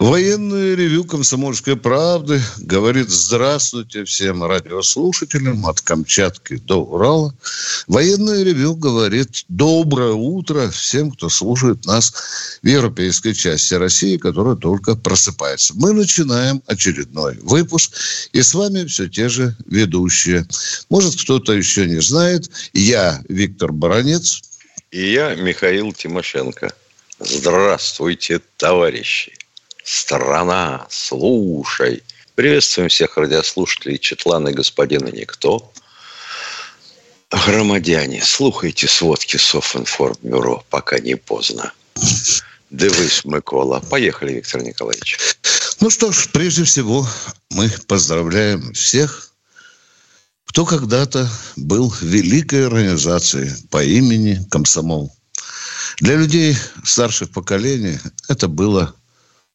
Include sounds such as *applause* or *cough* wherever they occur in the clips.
Военное ревю «Комсомольской правды» говорит здравствуйте всем радиослушателям от Камчатки до Урала. Военное ревю говорит доброе утро всем, кто слушает нас в европейской части России, которая только просыпается. Мы начинаем очередной выпуск, и с вами все те же ведущие. Может, кто-то еще не знает. Я Виктор Баранец. И я Михаил Тимошенко. Здравствуйте, товарищи! Страна, слушай. Приветствуем всех радиослушателей Четлана господина Никто. Громадяне, слухайте сводки Софинформбюро, пока не поздно. Дивись, Микола. Поехали, Виктор Николаевич. Ну что ж, прежде всего, мы поздравляем всех, кто когда-то был великой организации по имени Комсомол. Для людей старших поколений это было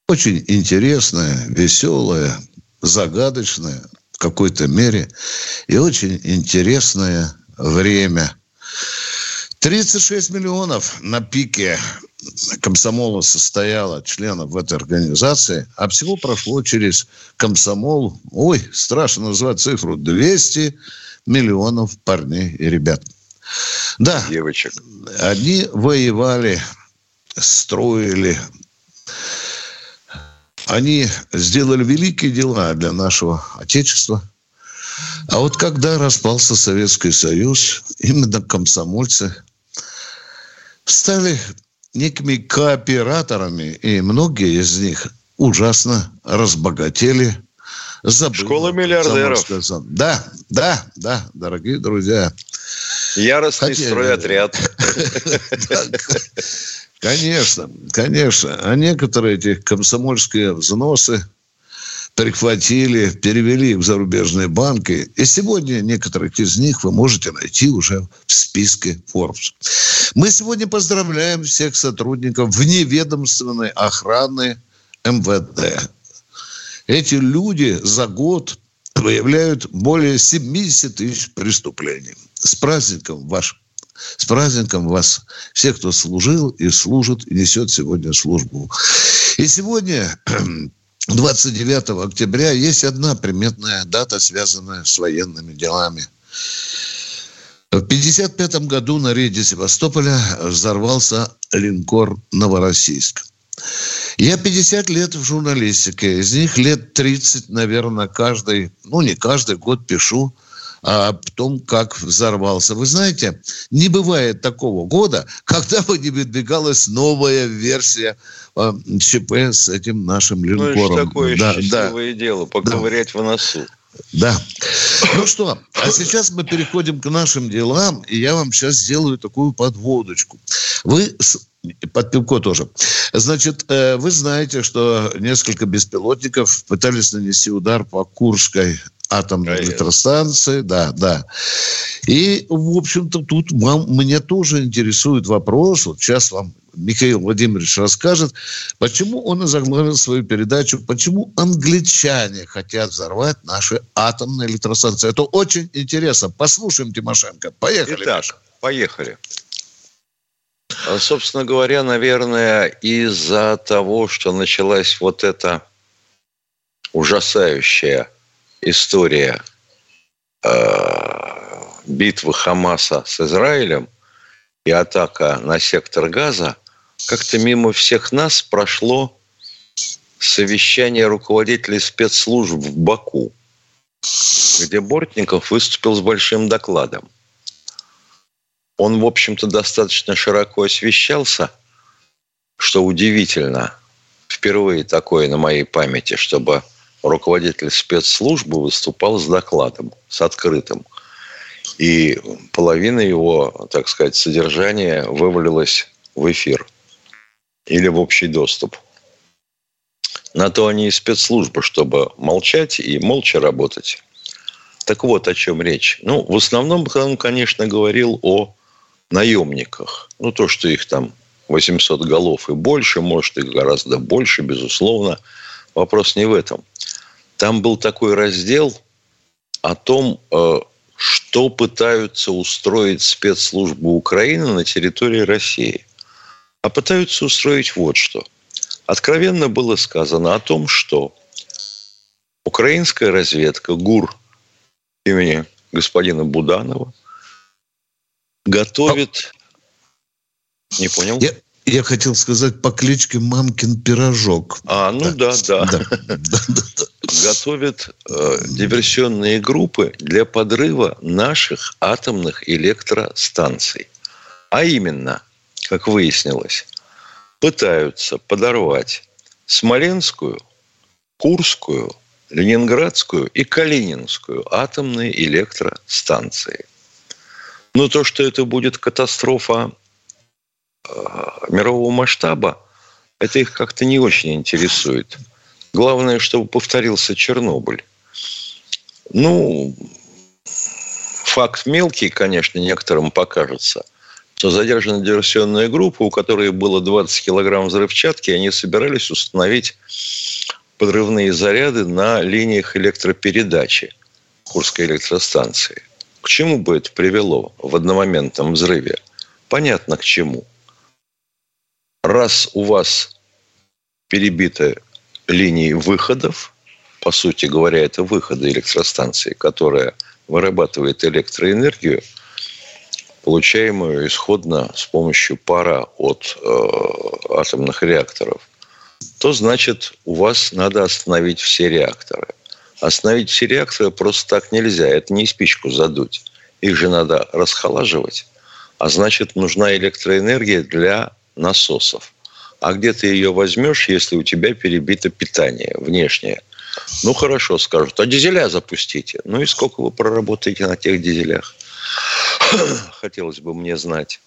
очень интересная, веселая, загадочная в какой-то мере и очень интересное время. 36 миллионов на пике комсомола состояло членов в этой организации, а всего прошло через комсомол, ой, страшно назвать цифру, 200 миллионов парней и ребят. Да, девочек. Они воевали, строили, они сделали великие дела для нашего Отечества. А вот когда распался Советский Союз, именно комсомольцы стали некими кооператорами, и многие из них ужасно разбогатели. Забыли, Школа миллиардеров. Да, да, да, дорогие друзья. Яростный Хотели. стройотряд. Конечно, конечно. А некоторые эти комсомольские взносы прихватили, перевели в зарубежные банки. И сегодня некоторых из них вы можете найти уже в списке Forbes. Мы сегодня поздравляем всех сотрудников вневедомственной охраны МВД. Эти люди за год выявляют более 70 тысяч преступлений. С праздником ваш с праздником вас, всех, кто служил и служит, и несет сегодня службу. И сегодня, *clears throat* 29 октября, есть одна приметная дата, связанная с военными делами. В 1955 году на рейде Севастополя взорвался линкор «Новороссийск». Я 50 лет в журналистике, из них лет 30, наверное, каждый, ну не каждый год пишу о том, как взорвался. Вы знаете, не бывает такого года, *laughs* когда бы не выдвигалась новая версия э, ЧП с этим нашим линкором. Ну, такое да, счастливое да. дело, поковырять да. в носу. Да. Ну что, а сейчас мы переходим к нашим делам, и я вам сейчас сделаю такую подводочку. Вы под пивко тоже. Значит, э, вы знаете, что несколько беспилотников пытались нанести удар по Курской атомной Конечно. электростанции, да, да. И, в общем-то, тут вам, меня тоже интересует вопрос, вот сейчас вам Михаил Владимирович расскажет, почему он озаглавил свою передачу, почему англичане хотят взорвать наши атомные электростанции. Это очень интересно. Послушаем Тимошенко. Поехали. Итак, Миша. поехали. А, собственно говоря, наверное, из-за того, что началась вот эта ужасающая история э, битвы Хамаса с Израилем и атака на сектор Газа, как-то мимо всех нас прошло совещание руководителей спецслужб в Баку, где Бортников выступил с большим докладом. Он, в общем-то, достаточно широко освещался, что удивительно. Впервые такое на моей памяти, чтобы руководитель спецслужбы выступал с докладом, с открытым. И половина его, так сказать, содержания вывалилась в эфир или в общий доступ. На то они и спецслужбы, чтобы молчать и молча работать. Так вот, о чем речь. Ну, в основном он, конечно, говорил о наемниках. Ну, то, что их там 800 голов и больше, может, их гораздо больше, безусловно. Вопрос не в этом. Там был такой раздел о том, э, что пытаются устроить спецслужбы Украины на территории России. А пытаются устроить вот что. Откровенно было сказано о том, что украинская разведка ГУР имени господина Буданова готовит... Не понял? Я, я хотел сказать по кличке Мамкин Пирожок. А, ну да, да. да. да, да, Готовят э, диверсионные группы для подрыва наших атомных электростанций. А именно, как выяснилось, пытаются подорвать Смоленскую, Курскую, Ленинградскую и Калининскую атомные электростанции. Но то, что это будет катастрофа мирового масштаба, это их как-то не очень интересует. Главное, чтобы повторился Чернобыль. Ну, факт мелкий, конечно, некоторым покажется, что задержана диверсионная группа, у которой было 20 килограмм взрывчатки, они собирались установить подрывные заряды на линиях электропередачи Курской электростанции. К чему бы это привело в одномоментном взрыве? Понятно, к чему. Раз у вас перебиты линии выходов, по сути говоря, это выходы электростанции, которая вырабатывает электроэнергию, получаемую исходно с помощью пара от э, атомных реакторов – то значит у вас надо остановить все реакторы. Остановить все реакторы просто так нельзя. Это не спичку задуть. Их же надо расхолаживать. А значит, нужна электроэнергия для насосов. А где ты ее возьмешь, если у тебя перебито питание внешнее? Ну, хорошо, скажут. А дизеля запустите. Ну и сколько вы проработаете на тех дизелях? *clears throat* Хотелось бы мне знать.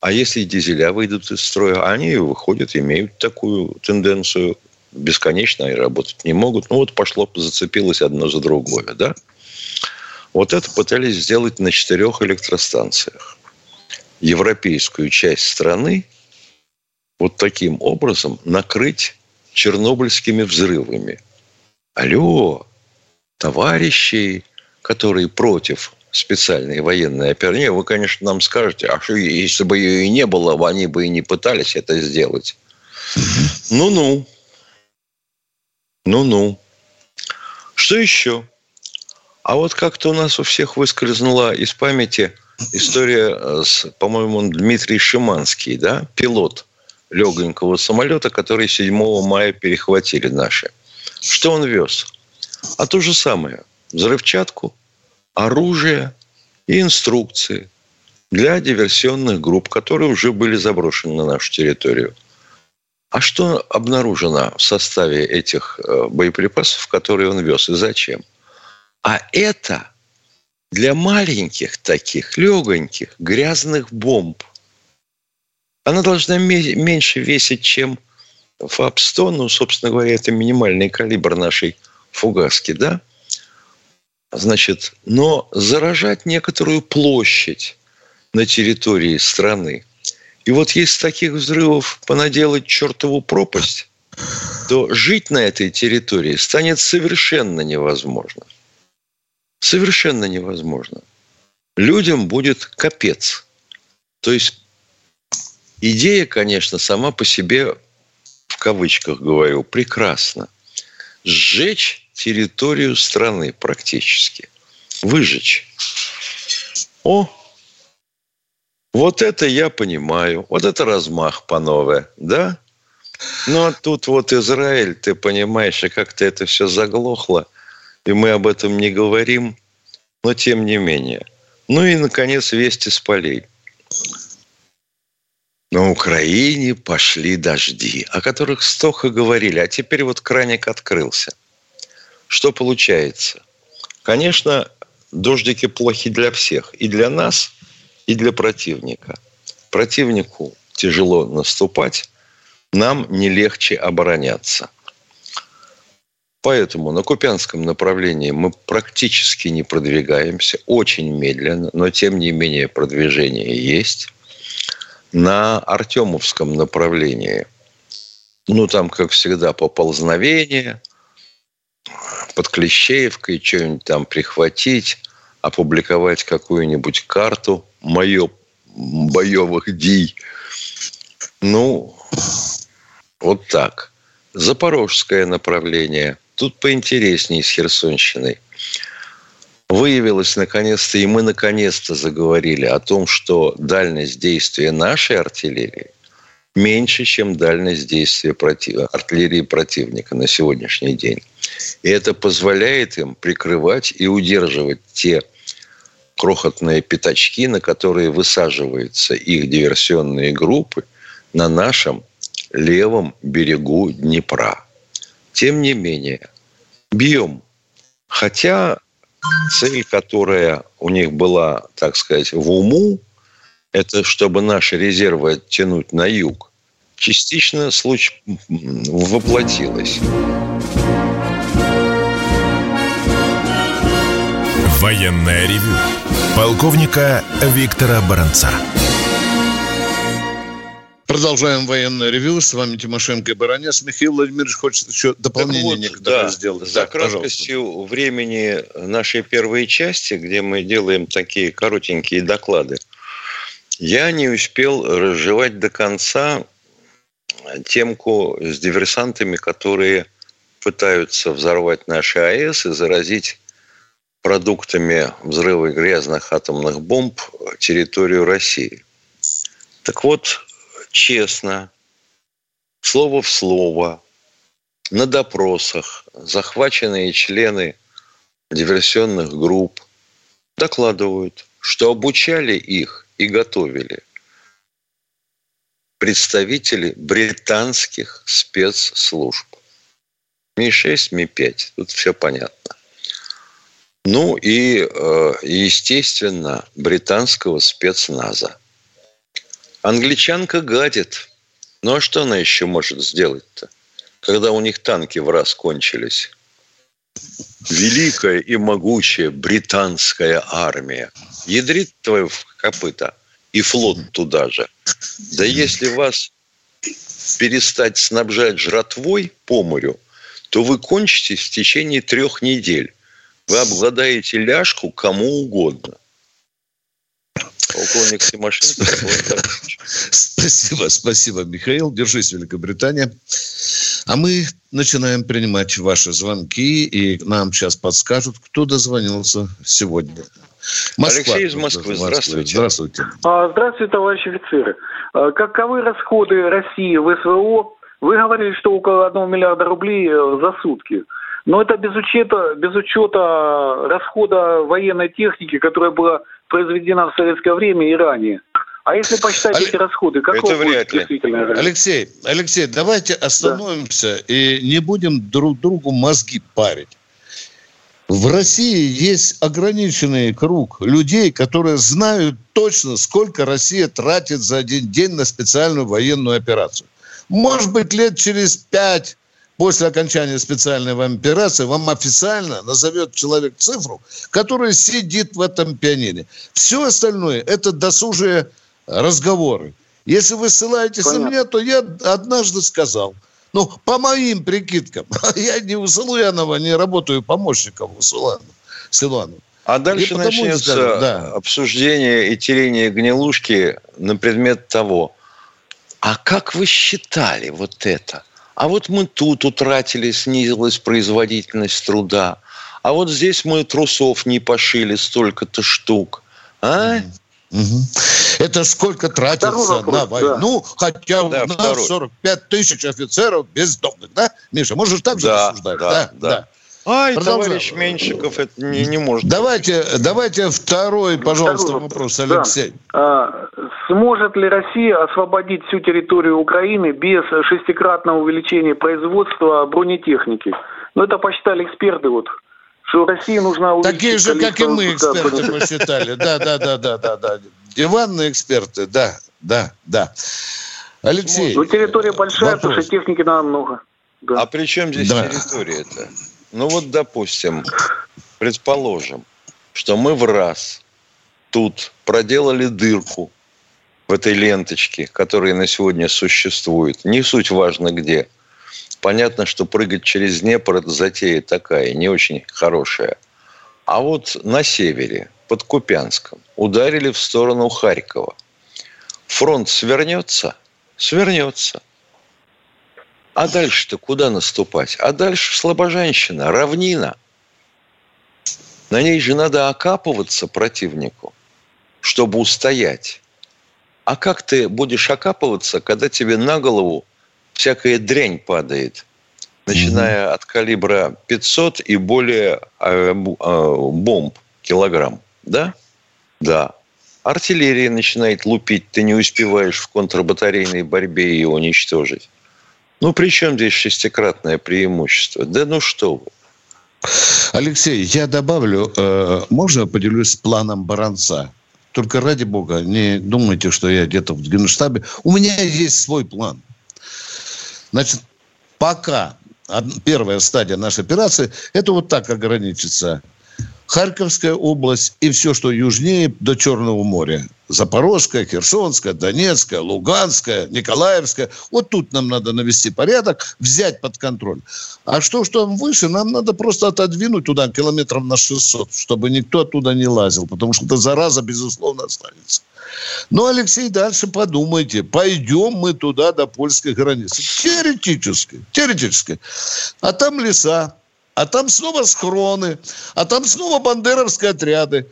А если дизеля выйдут из строя, они выходят, имеют такую тенденцию бесконечно и работать не могут. Ну вот пошло, зацепилось одно за другое, да? Вот это пытались сделать на четырех электростанциях. Европейскую часть страны вот таким образом накрыть чернобыльскими взрывами. Алло, товарищи, которые против специальной военной операции. Вы, конечно, нам скажете, а что, если бы ее и не было, они бы и не пытались это сделать. Ну-ну. Ну-ну. Что еще? А вот как-то у нас у всех выскользнула из памяти история с, по-моему, Дмитрий Шиманский, да, пилот легонького самолета, который 7 мая перехватили наши. Что он вез? А то же самое. Взрывчатку, оружие и инструкции для диверсионных групп, которые уже были заброшены на нашу территорию. А что обнаружено в составе этих э, боеприпасов, которые он вез и зачем? А это для маленьких таких, легоньких, грязных бомб. Она должна меньше весить, чем ФАП-100. Ну, собственно говоря, это минимальный калибр нашей фугаски, да? Значит, но заражать некоторую площадь на территории страны. И вот если таких взрывов понаделать чертову пропасть, то жить на этой территории станет совершенно невозможно. Совершенно невозможно. Людям будет капец. То есть идея, конечно, сама по себе, в кавычках говорю, прекрасна. Сжечь территорию страны практически. Выжечь. О, вот это я понимаю. Вот это размах, панове, да? Ну, а тут вот Израиль, ты понимаешь, и как-то это все заглохло, и мы об этом не говорим, но тем не менее. Ну и, наконец, вести с полей. На Украине пошли дожди, о которых столько говорили, а теперь вот краник открылся. Что получается? Конечно, дождики плохи для всех. И для нас, и для противника. Противнику тяжело наступать, нам не легче обороняться. Поэтому на Купянском направлении мы практически не продвигаемся, очень медленно, но тем не менее продвижение есть. На Артемовском направлении, ну там, как всегда, поползновение – под Клещеевкой что-нибудь там прихватить, опубликовать какую-нибудь карту мое боевых дий. Ну, вот так. Запорожское направление. Тут поинтереснее с Херсонщиной. Выявилось наконец-то, и мы наконец-то заговорили о том, что дальность действия нашей артиллерии меньше, чем дальность действия против... артиллерии противника на сегодняшний день. И это позволяет им прикрывать и удерживать те крохотные пятачки, на которые высаживаются их диверсионные группы на нашем левом берегу Днепра. Тем не менее, бьем. Хотя цель, которая у них была, так сказать, в уму, это чтобы наши резервы оттянуть на юг, частично случай воплотилась. Военная ревю. Полковника Виктора Баранца. Продолжаем военное ревю. С вами Тимошенко и Баранец. Михаил Владимирович хочет еще дополнение вот, некоторые да, сделать. За да, краткостью пожалуйста. времени нашей первой части, где мы делаем такие коротенькие доклады, я не успел разжевать до конца темку с диверсантами, которые пытаются взорвать наши АЭС и заразить продуктами взрыва грязных атомных бомб территорию России. Так вот, честно, слово в слово, на допросах захваченные члены диверсионных групп докладывают, что обучали их и готовили представители британских спецслужб. Ми-6, Ми-5, тут все понятно. Ну и, э, естественно, британского спецназа. Англичанка гадит. Ну а что она еще может сделать-то, когда у них танки в раз кончились? Великая и могучая британская армия. Ядрит твою копыта. И флот туда же. Да если вас перестать снабжать жратвой по морю, то вы кончитесь в течение трех недель. Вы обладаете ляжку кому угодно. Полковник Тимошенко. *laughs* Спасибо, спасибо, Михаил. Держись, Великобритания. А мы начинаем принимать ваши звонки, и нам сейчас подскажут, кто дозвонился сегодня. Москва, Алексей из Москвы, здравствуйте. Здравствуйте. А, здравствуйте, товарищи офицеры. А, каковы расходы России в СВО? Вы говорили, что около 1 миллиарда рублей э, за сутки. Но это без учета, без учета расхода военной техники, которая была произведена в советское время и ранее. А если посчитать Аль... эти расходы, какого Это вряд ли. Алексей, Алексей, давайте остановимся да. и не будем друг другу мозги парить. В России есть ограниченный круг людей, которые знают точно, сколько Россия тратит за один день на специальную военную операцию. Может быть, лет через пять после окончания специальной операции вам официально назовет человек цифру, которая сидит в этом пианине. Все остальное – это досужие разговоры. Если вы ссылаетесь Понятно. на меня, то я однажды сказал, ну, по моим прикидкам, *laughs* я не у Силуянова не работаю помощником у Силуанова. А дальше начнется да. обсуждение и терение гнилушки на предмет того, а как вы считали вот это? А вот мы тут утратили, снизилась производительность труда. А вот здесь мы трусов не пошили столько-то штук. А? Угу. Это сколько тратится вопрос, на войну? Да. Ну, хотя да, у нас второй. 45 тысяч офицеров бездомных, да? Миша, можешь так же да, рассуждать? Да, да. да. да. Ай, Продолжаем. товарищ Меньшиков, это не, не может. Давайте, давайте второй, пожалуйста, второй вопрос, Алексей. Да. А, сможет ли Россия освободить всю территорию Украины без шестикратного увеличения производства бронетехники? Ну, это посчитали эксперты вот что России нужна Такие же, как и мы, эксперты посчитали. Да, да, да, да, да, да. Диванные эксперты, да, да, да. Алексей. Ну, территория большая, вопрос. потому что техники нам много. Да. А при чем здесь да. территория-то? Ну вот, допустим, предположим, что мы в раз тут проделали дырку в этой ленточке, которая на сегодня существует. Не суть важно где. Понятно, что прыгать через Днепр – это затея такая, не очень хорошая. А вот на севере, под Купянском, ударили в сторону Харькова. Фронт свернется? Свернется. А дальше-то куда наступать? А дальше слабоженщина, равнина. На ней же надо окапываться противнику, чтобы устоять. А как ты будешь окапываться, когда тебе на голову всякая дрянь падает, начиная mm-hmm. от калибра 500 и более э, э, бомб килограмм, да? Да. Артиллерия начинает лупить, ты не успеваешь в контрбатарейной борьбе ее уничтожить. Ну, при чем здесь шестикратное преимущество? Да ну что вы. Алексей, я добавлю, э, можно поделюсь планом Баранца? Только ради бога, не думайте, что я где-то в генштабе. У меня есть свой план. Значит, пока первая стадия нашей операции, это вот так ограничится. Харьковская область и все, что южнее до Черного моря. Запорожская, Херсонская, Донецкая, Луганская, Николаевская. Вот тут нам надо навести порядок, взять под контроль. А что, что там выше, нам надо просто отодвинуть туда километров на 600, чтобы никто оттуда не лазил, потому что эта зараза, безусловно, останется. Ну, Алексей, дальше подумайте, пойдем мы туда до польской границы. Теоретически, теоретически. А там леса, а там снова схроны, а там снова бандеровские отряды.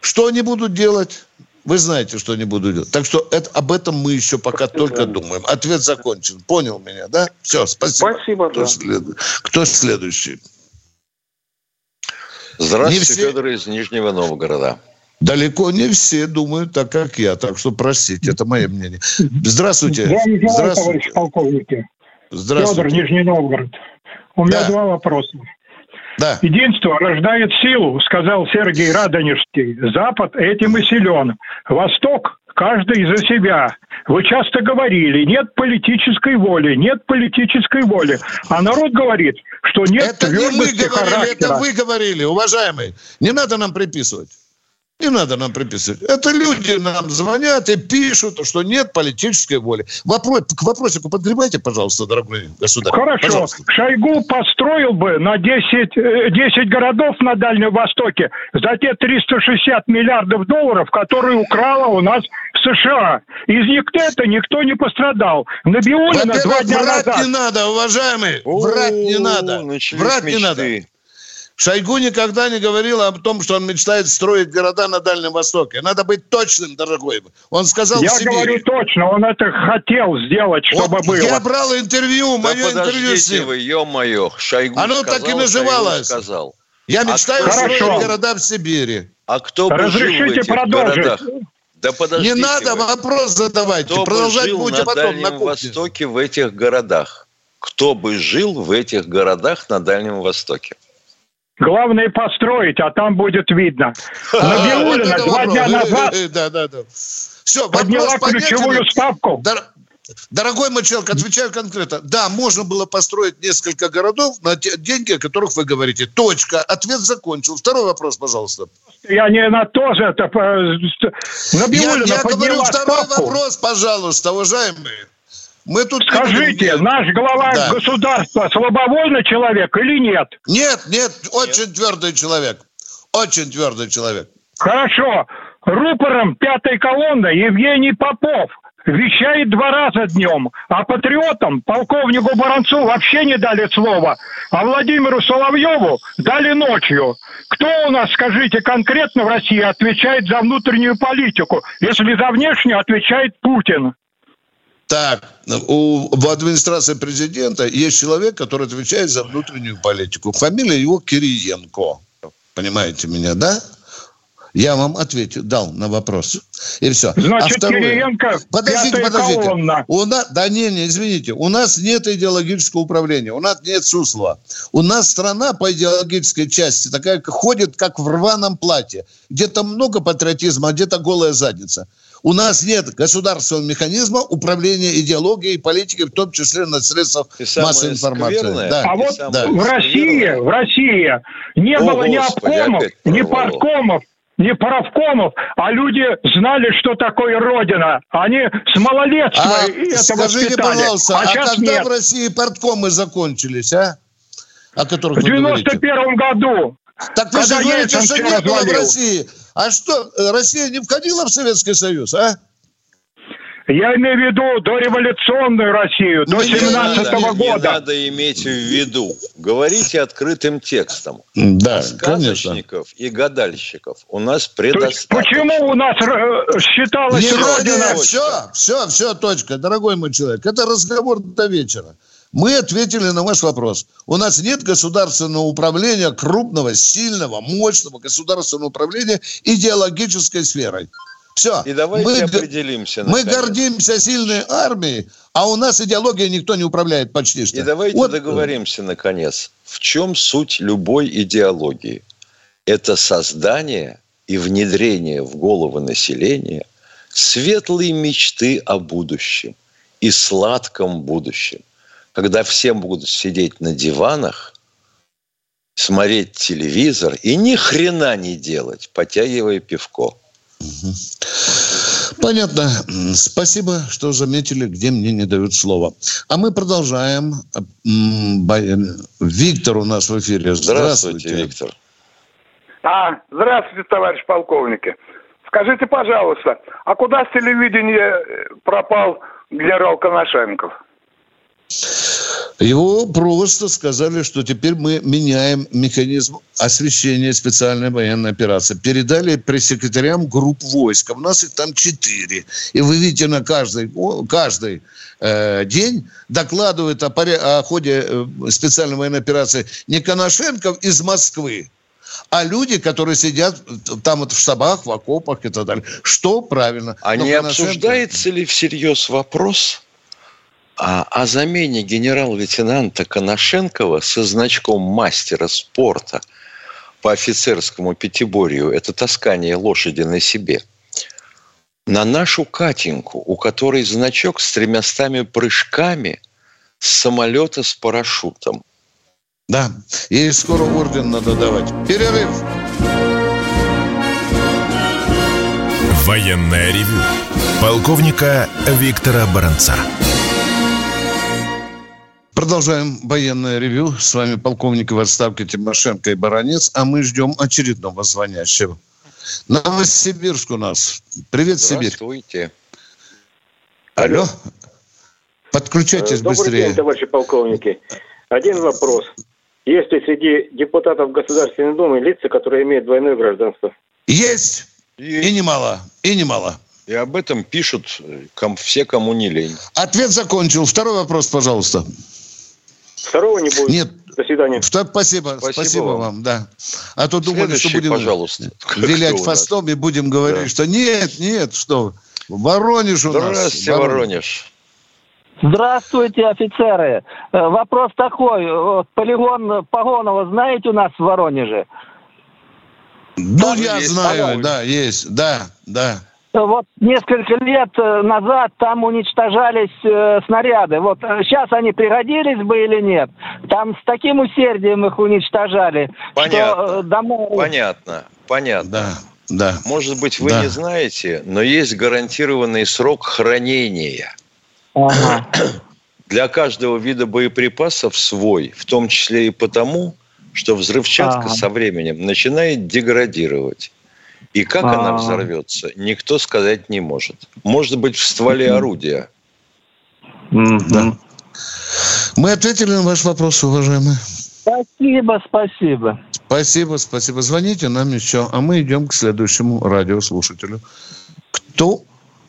Что они будут делать? Вы знаете, что они будут делать. Так что это, об этом мы еще пока только думаем. Ответ закончен. Понял меня, да? Все, спасибо. Спасибо, Кто, да. след... Кто следующий? Здравствуйте, все... Федор из Нижнего Новгорода. Далеко не все думают так, как я. Так что простите, это мое мнение. Здравствуйте. Здравствуйте, Здравствуйте. товарищ полковники. Здравствуйте. Федор, Нижний Новгород. У меня да. два вопроса. Да. Единство рождает силу, сказал Сергей Радонежский. Запад этим и силен. Восток каждый за себя. Вы часто говорили, нет политической воли, нет политической воли. А народ говорит, что нет это твердости не мы говорили, характера. Это вы говорили, уважаемый. Не надо нам приписывать. Не надо нам приписывать. Это люди нам звонят и пишут, что нет политической воли. Вопрос, к вопросику подгребайте, пожалуйста, дорогой государь. Хорошо. Пожалуйста. Шойгу построил бы на 10, 10 э, городов на Дальнем Востоке за те 360 миллиардов долларов, которые украла у нас США. Из них это никто не пострадал. Набиулина два дня врать назад... не надо, уважаемый. Врать не надо. Врать не надо. Шойгу никогда не говорил о том, что он мечтает строить города на Дальнем Востоке. Надо быть точным, дорогой. Он сказал Я в Сибири. говорю точно, он это хотел сделать, чтобы вот было. Я брал интервью, да мое интервью с ним. вы, ё-моё, Шойгу Оно сказал, так и называлось. Шойгу сказал. Я А мечтаю кто- строить Хорошо. города в Сибири. А кто бы жил в Разрешите этих продолжить. городах? Да подождите не надо вы. вопрос задавайте. Кто бы Продолжать жил будете на потом Дальнем на кухне. Востоке в этих городах? Кто бы жил в этих городах на Дальнем Востоке? Главное построить, а там будет видно. *laughs* Набиулина два дня назад Э, э, Да, да, да. Все, подняла ключевую ставку. Дор- Дорогой человек, отвечаю конкретно. Да, можно было построить несколько городов на те деньги, о которых вы говорите. Точка. Ответ закончил. Второй вопрос, пожалуйста. Я не на то же. Это, э, ст- Я, я говорю второй ставку. вопрос, пожалуйста, уважаемые. Мы тут... Скажите, будем- наш глава Да. государства слабовольный человек или нет? Нет, нет, очень твердый человек. Очень твердый человек. Хорошо. Рупором пятой колонны Евгений Попов вещает два раза днем, а патриотам, полковнику Баранцу вообще не дали слова, а Владимиру Соловьеву дали ночью. Кто у нас, скажите, конкретно в России отвечает за внутреннюю политику, если за внешнюю отвечает Путин? Так, у, в администрации президента есть человек, который отвечает за внутреннюю политику. Фамилия его Кириенко. Понимаете меня, да? Я вам ответил, дал на вопрос. И все. Значит, Кириенко, Подождите, пятая подождите. колонна. У нас, да не, не, извините. У нас нет идеологического управления. У нас нет Суслова. У нас страна по идеологической части такая ходит, как в рваном платье. Где-то много патриотизма, а где-то голая задница. У нас нет государственного механизма управления идеологией и политикой, в том числе на средствах массовой информации. скверное, Да. А вот да. в России, в России не О, было ни обкомов, ни парткомов, ни правкомов, а люди знали, что такое Родина. Они с малолетства А это скажите, воспитали. пожалуйста, а а, сейчас когда нет. в России порткомы закончились, а? О которых В вы говорите? 91 году Так вы же говорите, что не было в России. А что, Россия не входила в Советский Союз, а? Я имею в виду дореволюционную Россию, до 17 -го года. Не надо иметь в виду. Говорите открытым текстом. Да, Сказочников конечно. и гадальщиков у нас предостаточно. Почему у нас э, считалось не Родина? Все, все, все, точка. Дорогой мой человек, это разговор до вечера. Мы ответили на ваш вопрос. У нас нет государственного управления крупного, сильного, мощного государственного управления идеологической сферой. Все. И давайте мы, определимся. Наконец. Мы гордимся сильной армией, а у нас идеология никто не управляет почти что. И давайте вот. договоримся, наконец. В чем суть любой идеологии? Это создание и внедрение в головы населения светлые мечты о будущем и сладком будущем. Когда всем будут сидеть на диванах, смотреть телевизор и ни хрена не делать, потягивая пивко. Понятно. Спасибо, что заметили, где мне не дают слова. А мы продолжаем. Виктор у нас в эфире. Здравствуйте, Здравствуйте Виктор. А, здравствуйте, товарищ полковники. Скажите, пожалуйста, а куда с телевидения пропал генерал Коношенков? Его просто сказали, что теперь мы меняем механизм освещения специальной военной операции. Передали пресс-секретарям групп войск. У нас их там четыре. И вы видите, на каждый, каждый э, день докладывают о, поре, о ходе э, специальной военной операции не Коношенков из Москвы, а люди, которые сидят там вот в штабах, в окопах и так далее. Что правильно? А Но не Коношенко... обсуждается ли всерьез вопрос а о замене генерал-лейтенанта Коношенкова со значком мастера спорта по офицерскому пятиборью – это таскание лошади на себе – на нашу Катеньку, у которой значок с тремястами прыжками с самолета с парашютом. Да, ей скоро орден надо давать. Перерыв. Военная ревю. Полковника Виктора Баранца. Продолжаем военное ревю. С вами полковник в отставке Тимошенко и Баранец. А мы ждем очередного звонящего. Новосибирск у нас. Привет, Сибирь. Здравствуйте. Алло. Подключайтесь Добрый быстрее. Добрый день, товарищи полковники. Один вопрос. Есть ли среди депутатов Государственной Думы лица, которые имеют двойное гражданство? Есть. Есть. И немало. И немало. И об этом пишут все, кому не лень. Ответ закончил. Второй вопрос, пожалуйста. Второго не будет. Нет. До свидания. Спасибо, спасибо, спасибо вам. вам, да. А то думали, что будем пожалуйста. *laughs* вилять фастом и будем говорить, да. что нет, нет, что Воронеж у Здравствуйте, нас. Здравствуйте, Воронеж. Здравствуйте, офицеры. Э, вопрос такой. Полигон Погонова знаете у нас в Воронеже? Ну, Там я знаю, полигон. да, есть, да, да вот несколько лет э, назад там уничтожались э, снаряды. Вот сейчас э, они пригодились бы или нет? Там с таким усердием их уничтожали. Понятно. Что, э, домой... Понятно. Понятно. Да. Да. Может быть, вы да. не знаете, но есть гарантированный срок хранения. Ага. *clears throat* Для каждого вида боеприпасов свой, в том числе и потому, что взрывчатка ага. со временем начинает деградировать. И как она а. взорвется, никто сказать не может. Может быть, в стволе орудия. Да. Мы ответили на ваш вопрос, уважаемый. Спасибо, спасибо. Спасибо, спасибо. Звоните нам еще, а мы идем к следующему радиослушателю. Кто?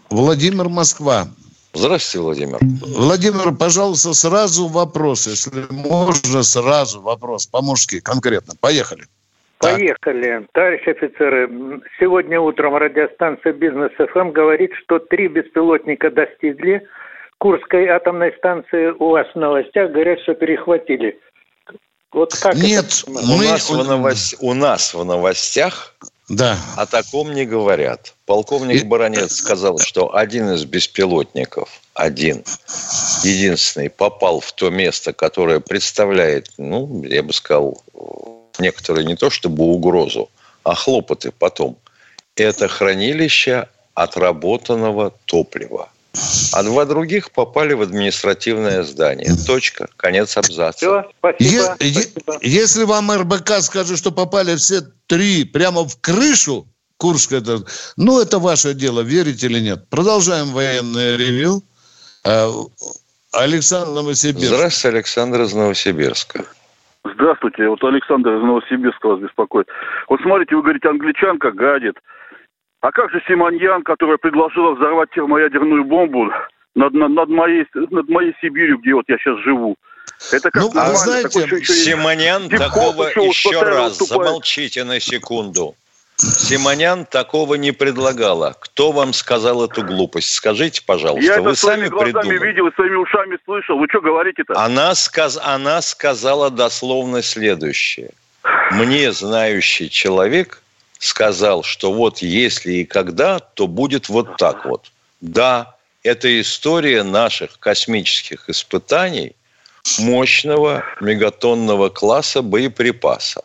Владимир Москва. Здравствуйте, Владимир. Владимир, пожалуйста, сразу вопрос, если можно, сразу вопрос по-мужски, конкретно. Поехали. Поехали. Товарищ офицеры, сегодня утром радиостанция «Бизнес ФМ» говорит, что три беспилотника достигли Курской атомной станции. У вас в новостях говорят, что перехватили. Вот как Нет, это? Мы... У, нас в новость... у нас в новостях да. о таком не говорят. Полковник И... Баранец сказал, что один из беспилотников, один, единственный, попал в то место, которое представляет, ну, я бы сказал, некоторые не то чтобы угрозу, а хлопоты потом. Это хранилище отработанного топлива. а два других попали в административное здание. Точка. Конец абзаца. Все, спасибо. Е- спасибо. если вам РБК скажет, что попали все три прямо в крышу Курска, это, ну, это ваше дело, верите или нет. Продолжаем военное ревью. Э, Александр Новосибирск. Здравствуйте, Александр из Новосибирска. Здравствуйте, вот Александр из Новосибирска вас беспокоит. Вот смотрите, вы говорите, англичанка гадит. А как же Симоньян, которая предложила взорвать термоядерную бомбу над, над, над, моей, над моей Сибирью, где вот я сейчас живу? Это как Ну, вы знаете, Такой еще- еще Дипков такого еще раз, замолчите на секунду. Симонян такого не предлагала. Кто вам сказал эту глупость? Скажите, пожалуйста. Я Вы это своими сами глазами придумали. видел своими ушами слышал. Вы что говорите-то? Она, сказ... Она сказала дословно следующее. Мне, знающий человек, сказал, что вот если и когда, то будет вот так вот. Да, это история наших космических испытаний мощного мегатонного класса боеприпаса.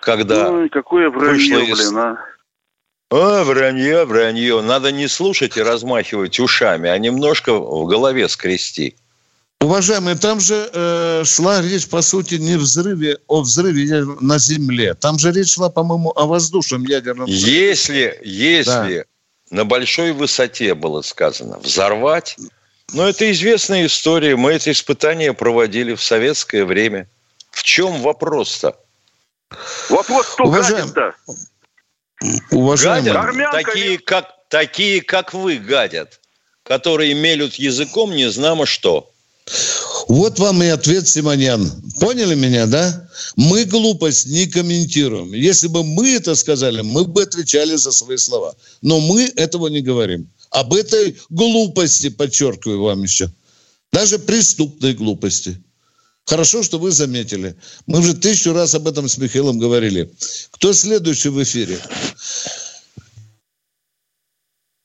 Когда Ой, какое вранье, вышло из- блин, а. а, вранье, вранье. Надо не слушать и размахивать ушами, а немножко в голове скрести. Уважаемые, там же э, шла речь, по сути, не взрыве, о взрыве на Земле. Там же речь шла, по-моему, о воздушном ядерном взрыве. Если, если на большой высоте было сказано взорвать, ну, это известная история. Мы эти испытания проводили в советское время. В чем вопрос-то? Вопрос, кто Уважаем- гадит-то? Уважаемые, Гадят? Армянка Такие как, такие, как вы, гадят. Которые мелют языком не знамо что. вот вам и ответ, Симонян. Поняли меня, да? Мы глупость не комментируем. Если бы мы это сказали, мы бы отвечали за свои слова. Но мы этого не говорим. Об этой глупости, подчеркиваю вам еще. Даже преступной глупости. Хорошо, что вы заметили. Мы уже тысячу раз об этом с Михаилом говорили. Кто следующий в эфире?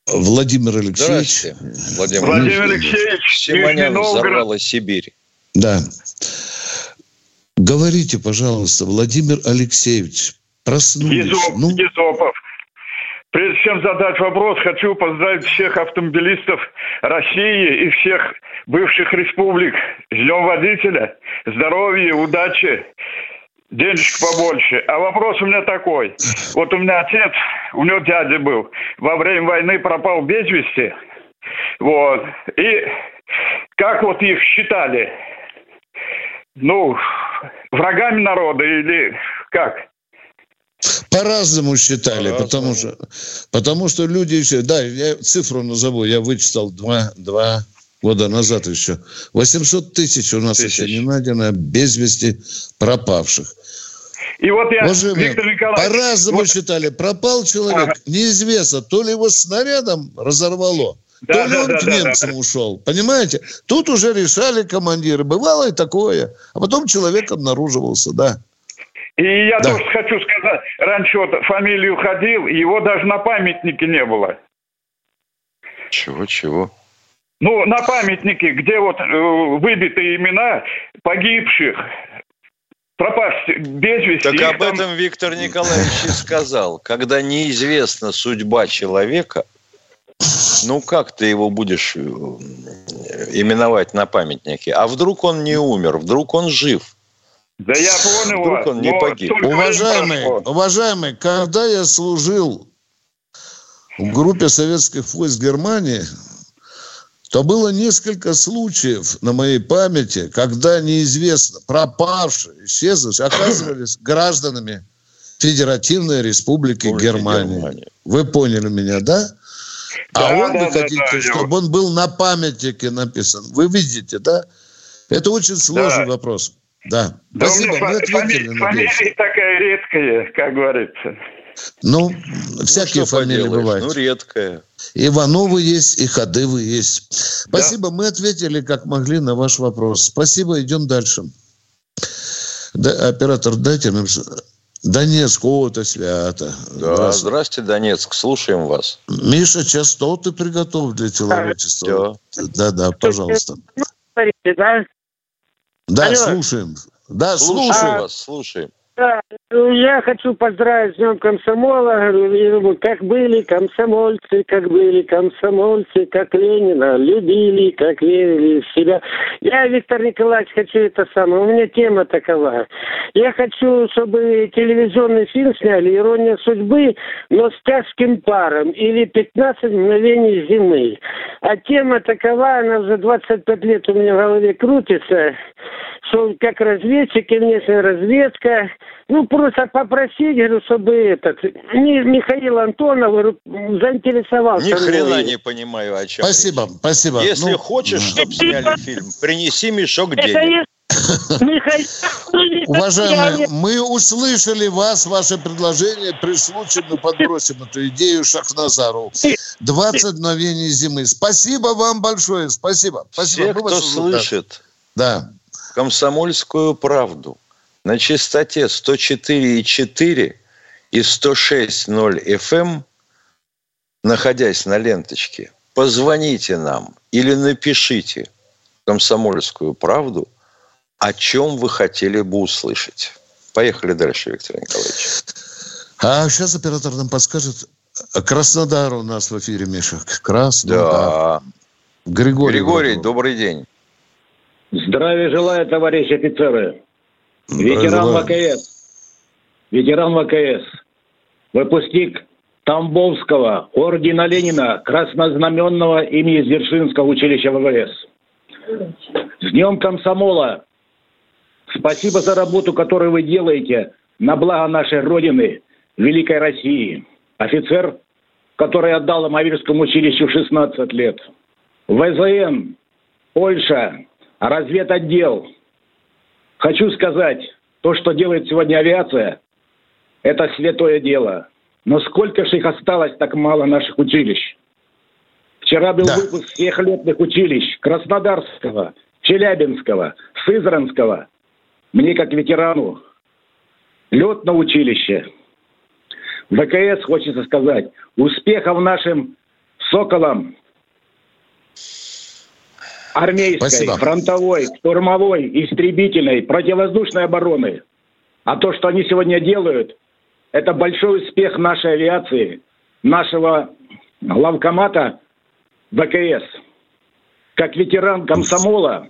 Владимир Алексеевич. Владимир, Владимир Алексеевич. Симонян взорвала Сибирь. Да. Говорите, пожалуйста, Владимир Алексеевич, проснулись. Езоп, Ну, Езопов. Прежде чем задать вопрос, хочу поздравить всех автомобилистов России и всех бывших республик. С Днем водителя, здоровья, удачи, денежек побольше. А вопрос у меня такой. Вот у меня отец, у него дядя был, во время войны пропал без вести. Вот. И как вот их считали? Ну, врагами народа или как? По-разному считали, По-разному. потому что, потому что люди еще... Да, я цифру назову, я вычитал два, два года назад еще. 800 тысяч у нас Тысяч. еще не найдено без вести пропавших. И вот я, Уважаемые, Виктор Николаевич, по-разному вот- считали. Пропал человек, Ага. неизвестно, то ли его снарядом разорвало, Да, то ли да, он да, к да, немцам да. ушел. Понимаете? Тут уже решали командиры. Бывало и такое. А потом человек обнаруживался, да. И я Да. тоже хочу сказать, раньше вот фамилию ходил, его даже на памятнике не было. Чего-чего? Ну, на памятнике, где вот э, выбиты имена погибших, пропасть без вести. Так об там- этом Виктор Николаевич и сказал. Когда неизвестна судьба человека, ну как ты его будешь э, именовать на памятнике? А вдруг он не умер, вдруг он жив? Да я понял Вдруг вас. он не но погиб. прошло. уважаемый, когда я служил в группе советских войск Германии, то было несколько случаев на моей памяти, когда неизвестно, пропавшие, исчезнувшие, оказывались *coughs* гражданами Федеративной Республики Германии. Германии. Вы поняли меня, да? А Да, он, да, вы да, хотите, да, я чтобы он был на памятнике написан. Вы видите, да? Это очень сложный Да. вопрос. Да. Да Спасибо, фа- ответили, фами- фамилия такая редкая, как говорится. Ну, Ну, всякие фамилии поделаешь, бывают. Ну, редкая. Ивановы есть, и Хадывы есть. Спасибо, мы ответили как могли на ваш вопрос. Спасибо, идем дальше. Да, оператор, дайте нам... Донецк, о, это свято. Да, Здравствуй. здрасте, Донецк, слушаем вас. Миша, частоты приготовь для человечества. Пожалуйста. Говорите, да? Да, Алло. слушаем. Да, Слушаем слушаем. вас, слушаем. Да, я хочу поздравить с Днем комсомола. Говорю, Как были комсомольцы, как были комсомольцы, как Ленина любили, как верили в себя. Я, Виктор Николаевич, хочу это самое. У меня тема такова. Я хочу, чтобы телевизионный фильм сняли «Ирония судьбы», но с тяжким паром или «15 мгновений зимы». А тема такова, она уже 25 лет у меня в голове крутится, что как разведчики, внешняя разведка, ну, просто попросить, говорю, чтобы этот, Михаил Антонов заинтересовался. Ни хрена не понимаю, о чем Спасибо, спасибо. Если Ну, хочешь, чтобы сняли фильм, принеси мешок денег. *laughs* Уважаемые, мы услышали вас, ваше предложение. При случае мы подбросим эту идею Шахназару. 20 мгновений зимы. Спасибо вам большое. Спасибо. Спасибо. Все, Мы кто слышит Да. комсомольскую правду на частоте 104,4 и 106,0 FM, эм, находясь на ленточке, позвоните нам или напишите комсомольскую правду, о чем вы хотели бы услышать. Поехали дальше, Виктор Николаевич. А сейчас оператор нам подскажет. Краснодар у нас в эфире, Миша. Краснодар. Да. Григорий. Григорий, добрый день. Здравия желаю, товарищи офицеры. Ветеран. ВКС. Ветеран ВКС. Выпускник Тамбовского ордена Ленина краснознаменного имени Дзержинского училища ВВС. С Днем комсомола! Спасибо за работу, которую вы делаете на благо нашей Родины, Великой России. Офицер, который отдал Амавирскому училищу 16 лет. ВЗН, Польша, разведотдел. Хочу сказать, то, что делает сегодня авиация, это святое дело. Но сколько же их осталось так мало наших училищ? Вчера был Да. выпуск всех летных училищ Краснодарского, Челябинского, Сызранского. Мне, как ветерану, летное училище. ВКС хочется сказать, успехов нашим соколам армейской, Спасибо. фронтовой, штурмовой, истребительной, противовоздушной обороны. А то, что они сегодня делают, это большой успех нашей авиации, нашего главкомата ВКС. Как ветеран комсомола,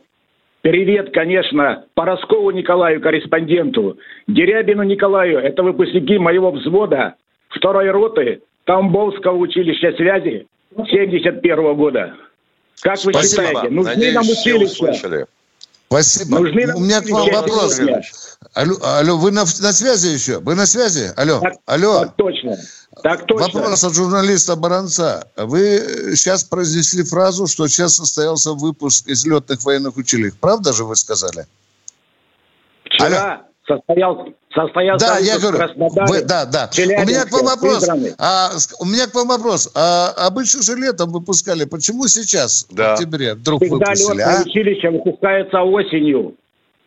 привет, конечно, Пороскову Николаю, корреспонденту, Дерябину Николаю, это выпускники моего взвода второй роты Тамбовского училища связи 71 года. Как вы Спасибо. считаете, нужны Надеюсь, нам училища? Спасибо. Нужны нам У меня к вам вопрос. Алло, алло, вы на, на связи еще? Вы на связи? Алло, Так, алло. так точно. Так точно. Вопрос от журналиста Баранца. Вы сейчас произнесли фразу, что сейчас состоялся выпуск из летных военных училищ. Правда же вы сказали? Вчера состоял, состоялся Да, я говорю. Краснодара, Вы- да, да. У меня к вам вопрос. А, у меня к вам вопрос. А, обычно же летом выпускали. Почему сейчас, в Да. октябре, вдруг Всегда выпустили? летное А? училище выпускается осенью.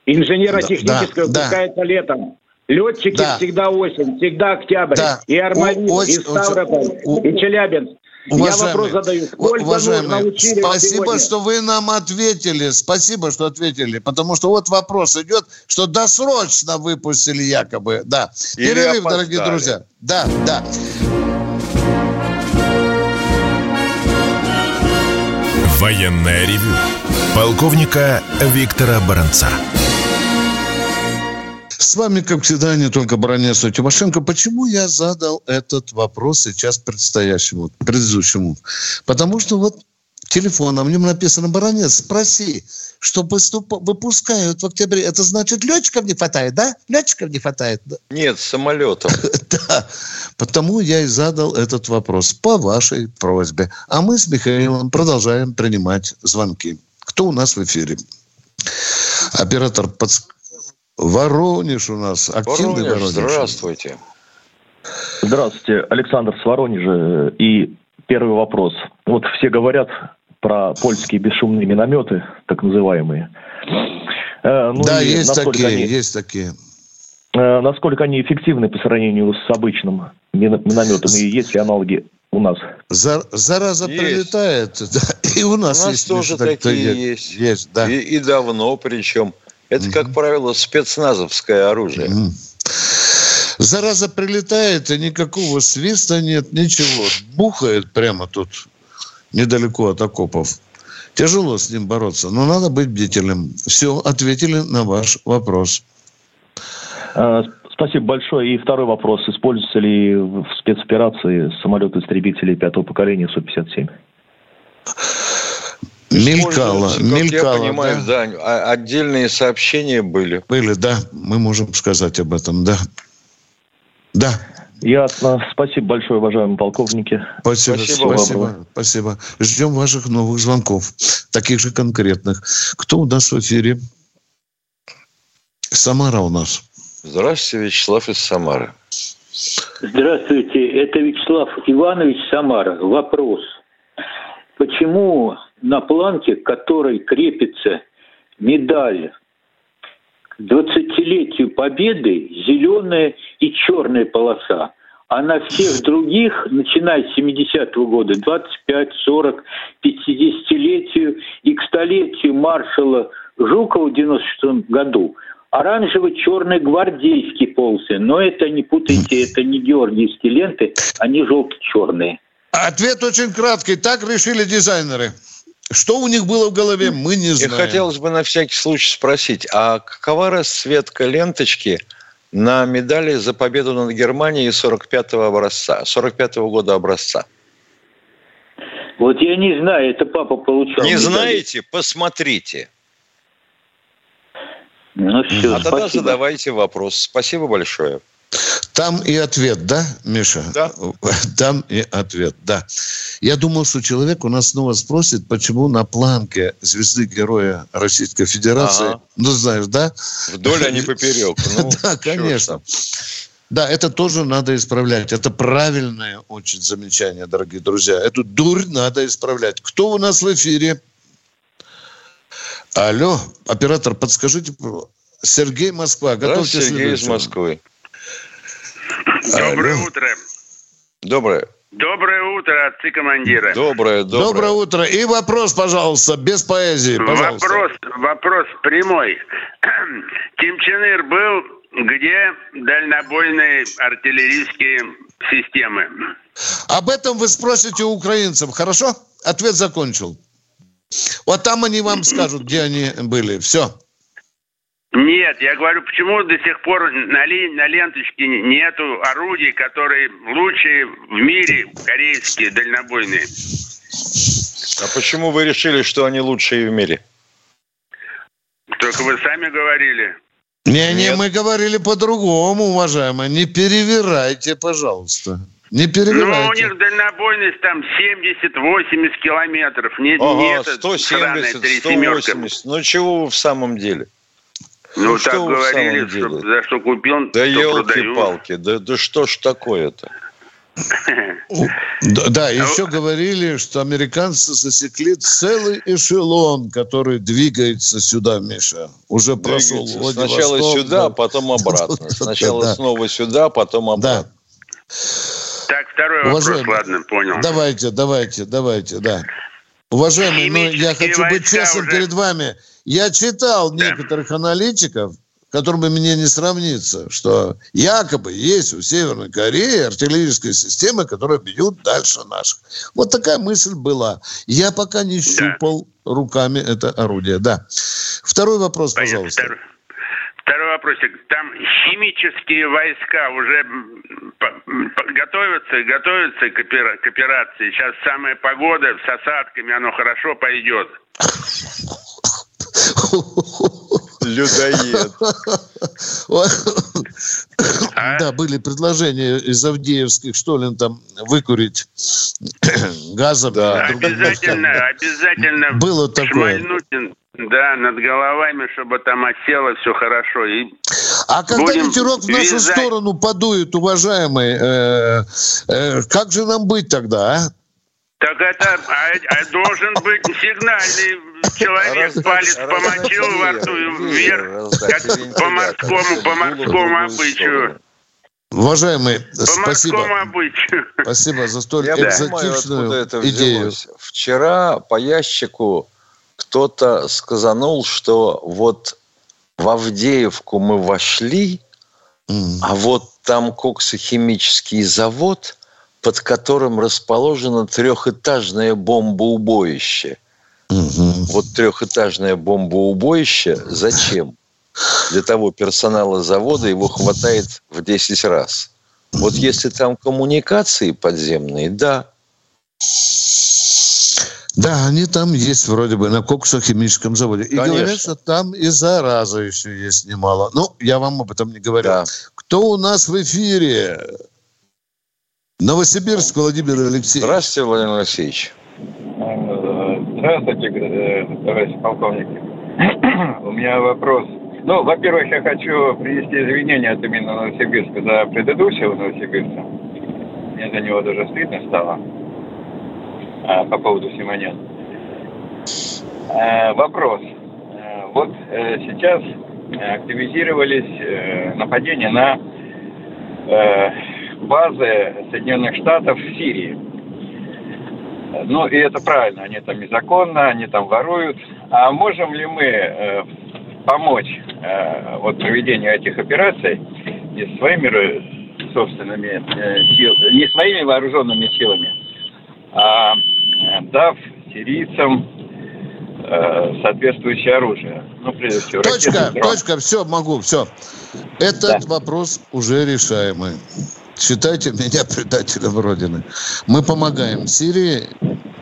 Инженерно-техническое Да, да, выпускается летом. Летчики Да. всегда осень, всегда октябрь. Да. И Армавир, и Ставрополь, очень- и Челябинск. Я Уважаемый, вопрос задаю. Сколько уважаемый, нужно спасибо, сегодня? что вы нам ответили. Спасибо, что ответили. Потому что вот вопрос идет, что досрочно выпустили якобы. Да. Или Перерыв, опоздали. дорогие друзья. Да, да. Военное ревю полковника Виктора Баранца. С вами, как всегда, не только и Тимошенко. Почему я задал этот вопрос сейчас предстоящему, предыдущему? Потому что вот телефон, на нем написано «Баранец, спроси, что поступ- выпускают в октябре. Это значит, летчиков не хватает, да? Летчиков не хватает. да? Нет, самолетом. *laughs* Да, потому я и задал этот вопрос по вашей просьбе. А мы с Михаилом продолжаем принимать звонки. Кто у нас в эфире? Оператор подс- Воронеж у нас. Активный Воронеж, Воронеж. здравствуйте. Здравствуйте, Александр с Воронежа. И первый вопрос. Вот все говорят про польские бесшумные минометы, так называемые. Э, ну да, есть насколько такие, они- есть такие. э, насколько они эффективны по сравнению с обычным мин- минометом, и есть ли аналоги у нас? За- зараза Есть. прилетает, *laughs* да, и у У нас, нас есть. тоже такие есть. Есть, да. И, и давно причем. Это, как правило, спецназовское оружие. Зараза прилетает, и никакого свиста нет, ничего. Бухает прямо тут, недалеко от окопов. Тяжело с ним бороться, но надо быть бдительным. Все, ответили на ваш вопрос. А, спасибо большое. И второй вопрос. Используются ли в спецоперации самолеты-истребители пятого поколения Су-57? Мелькало, мелькало. Я понимаю, да. да, а отдельные сообщения были. Были, да. Мы можем сказать об этом, да. Да. Ясно. Спасибо большое, уважаемые полковники. Спасибо, спасибо. Спасибо. спасибо. Ждем ваших новых звонков, таких же конкретных. Кто у нас в эфире? Самара у нас. Здравствуйте, Вячеслав из Самары. Здравствуйте, это Вячеслав Иванович Самара. Вопрос. Почему на планке, которой крепится медаль к 20-летию Победы, зеленая и черная полоса, а на всех других, начиная с 70-го года, 25, 40, 50-летию и к столетию маршала Жукова в 96 году оранжево-черный гвардейский полосы. Но это не путайте, это не георгиевские ленты, они желто-черные. Ответ очень краткий. Так решили дизайнеры. Что у них было в голове, мы не знаем. И хотелось бы на всякий случай спросить, а какова расцветка ленточки на медали за победу над Германией 45-го образца, 45-го года образца? Вот я не знаю, это папа получал. Не медали. знаете? Посмотрите. Ну все, а спасибо. тогда задавайте вопрос. Спасибо большое. Там и ответ, да, Миша? Да. *laughs* Там и ответ, да. Я думал, что человек у нас снова спросит, почему на планке звезды Героя Российской Федерации, ага. ну знаешь, да? Вдоль, а не поперек. Ну, *laughs* да, конечно. Да, это тоже надо исправлять. Это правильное очень замечание, дорогие друзья. Эту дурь надо исправлять. Кто у нас в эфире? Алло, оператор, подскажите. Сергей Москва, готовьте Сергей из Москвы. Доброе утро. Доброе. Доброе утро, отцы командира. Доброе, доброе. Доброе утро. И вопрос, пожалуйста, без поэзии, пожалуйста. Вопрос, вопрос прямой. Ким Чен Ир был где дальнобойные артиллерийские системы? Об этом вы спросите у украинцев, хорошо? Ответ закончил. Вот там они вам скажут, где они были. Все. Нет, я говорю, почему до сих пор на, ли, на ленточке нету орудий, которые лучшие в мире, корейские, дальнобойные. А почему вы решили, что они лучшие в мире? Только вы сами говорили. Не-не, мы говорили по-другому, уважаемые. Не перевирайте, пожалуйста. Не перевирайте. Ну, у них дальнобойность там 70-80 километров. Не, ага, не это 170, 180. Ну, чего вы в самом деле? Ну, ну так говорили, что, за что купил, Да елки-палки, да, да что ж такое-то? *laughs* Да, да, еще говорили, что американцы засекли целый эшелон, который двигается сюда, Миша. Уже прошел Сначала сюда, потом обратно. Сначала снова сюда, потом обратно. Так, второй вопрос, ладно, понял. Давайте, давайте, давайте, да. Уважаемые, но я хочу быть честным уже... перед вами. Я читал да. некоторых аналитиков, которыми мне не сравнится, что якобы есть у Северной Кореи артиллерийская система, которая бьет дальше наших. Вот такая мысль была. Я пока не щупал да. руками это орудие. Да. Второй вопрос, Понятно. пожалуйста. Второй. Второй вопросик. Там химические войска уже готовятся, готовятся к операции. Сейчас самая погода с осадками, оно хорошо пойдет. *laughs* Людоед. А? Да, были предложения из Авдеевских, что ли, там выкурить газом. Да. Обязательно, обязательно было такое. Да, над головами, чтобы там осело все хорошо. И а когда ветерок в нашу вязать... сторону подует, уважаемый, э, э, как же нам быть тогда, а? Так это а, а должен быть сигнальный человек, палец помочил раз, во рту вверх, как по морскому, по морскому обычаю. Уважаемый, по спасибо. Обычаю. Спасибо за столь Я экзотичную понимаю, это идею. Взялось. Вчера по ящику кто-то сказанул, что вот в Авдеевку мы вошли, А вот там коксохимический завод, под которым расположено трехэтажное бомбоубоище. Вот трехэтажное бомбоубоище зачем? Для того персонала завода его хватает в 10 раз. Вот если там коммуникации подземные, да. Да, они там есть вроде бы на коксохимическом заводе. И Конечно. говорят, что там и зараза еще есть немало. Ну, я вам об этом не говорю. Кто у нас в эфире? Новосибирск, Владимир Алексеевич. Здравствуйте, Владимир Алексеевич. Здравствуйте, э, товарищ полковник. У меня вопрос. Ну, во-первых, я хочу принести извинения от имени Новосибирска за предыдущего новосибирца. Мне за него даже стыдно стало а, по поводу Симонян. А, вопрос. А, Вот э, сейчас активизировались э, нападения на э, базы Соединенных Штатов в Сирии. Ну, и это правильно, они там незаконно, они там воруют. А можем ли мы э, помочь э, вот проведению этих операций не своими собственными э, сил- не своими вооруженными силами, а дав сирийцам э, соответствующее оружие. Ну, прежде всего, Точка, ракеты, точка, все, могу, все. Этот вопрос уже решаемый. Считайте меня предателем Родины. Мы помогаем Сирии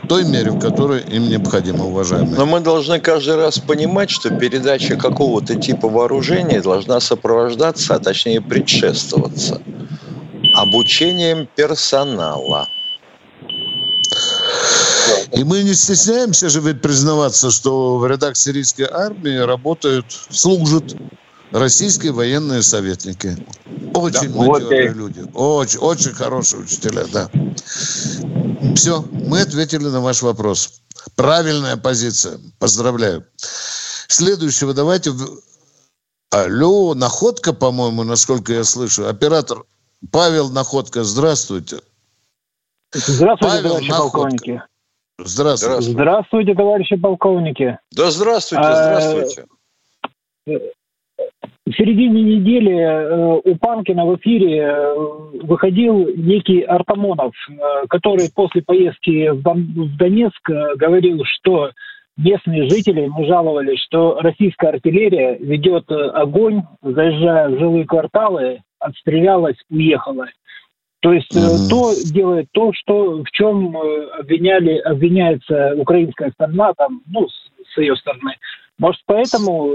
в той мере, в которой им необходимо, уважаемые. Но мы должны каждый раз понимать, что передача какого-то типа вооружения должна сопровождаться, а точнее предшествоваться обучением персонала. И мы не стесняемся же ведь признаваться, что в рядах сирийской армии работают, служат российские военные советники. Очень Да, вот матерые и- люди. Очень, очень хорошие учителя, да. Все, мы ответили на ваш вопрос. Правильная позиция. Поздравляю. Следующего давайте... Алло, Находка, по-моему, насколько я слышу. Оператор Павел Находка, здравствуйте. Здравствуйте, Павел товарищи Находка. полковники. Здравствуйте. Здравствуйте, товарищи полковники. Да здравствуйте, А, здравствуйте. В середине недели э, у Панкина в эфире э, выходил некий Артамонов, э, который после поездки в Дон- в Донецк говорил, что местные жители ему жаловались, что российская артиллерия ведет огонь, заезжая в жилые кварталы, отстрелялась, уехала. То есть э, то делает то, что в чем обвиняли, обвиняется украинская сторона, там, ну, с, с ее стороны. Может, поэтому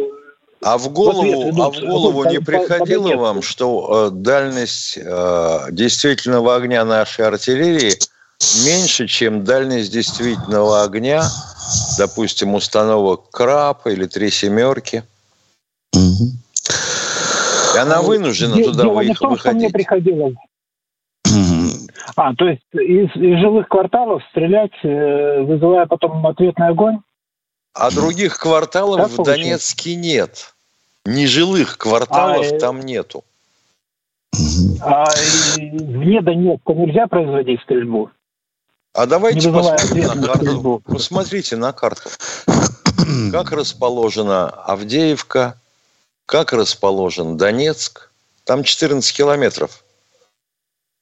А в голову, идут а в голову не приходило вам, что э, дальность э, действительного огня нашей артиллерии меньше, чем дальность действительного огня, допустим, установок «Краб» или «Три семерки»? И она вынуждена Де- туда Дело не вы- в том, что мне выходить. приходилось. А, то есть из, из жилых кварталов стрелять, э, вызывая потом ответный огонь? А других кварталов в? Донецке нет. Нежилых кварталов А, там нету. А вне Донецка нельзя производить стрельбу? А давайте посмотрим на карту. стрельбу. Посмотрите на карту. Как расположена Авдеевка, как расположен Донецк. Там 14 километров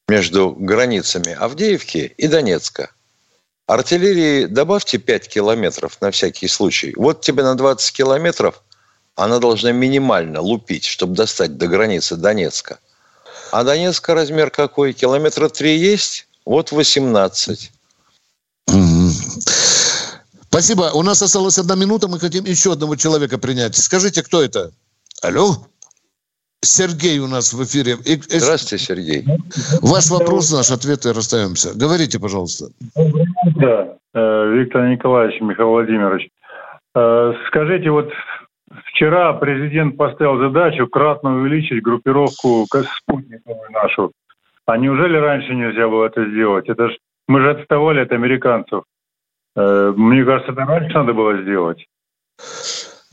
между границами Авдеевки и Донецка. Артиллерии добавьте 5 километров на всякий случай. Вот тебе на 20 километров она должна минимально лупить, чтобы достать до границы Донецка. А Донецка размер какой? Километра 3 есть? Вот 18. Спасибо. У нас осталась одна минута. Мы хотим еще одного человека принять. Скажите, кто это? Алло? Сергей у нас в эфире. И- Здравствуйте, Сергей. Ваш вопрос, наш ответ и расстаемся. Говорите, пожалуйста. Да, э, Виктор Николаевич, Михаил Владимирович. Э, Скажите, вот вчера президент поставил задачу кратно увеличить группировку спутниковую нашу. А неужели раньше нельзя было это сделать? Это ж, мы же отставали от американцев. Э, Мне кажется, это раньше надо было сделать.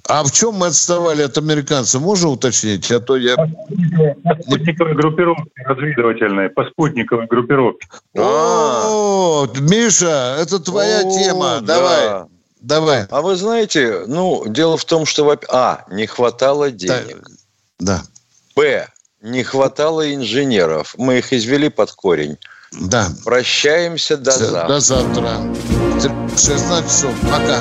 А в чем мы отставали от американцев? Можно уточнить? А то я... По спутниковой группировке разведывательной, по спутниковой группировке. О, Миша, это твоя тема. да. Давай. Давай. А вы знаете, ну, дело в том, что... А, не хватало денег. Да. Б, Не хватало инженеров. Мы их извели под корень. Да. Прощаемся до завтра. До завтра. В 16 часов. Пока.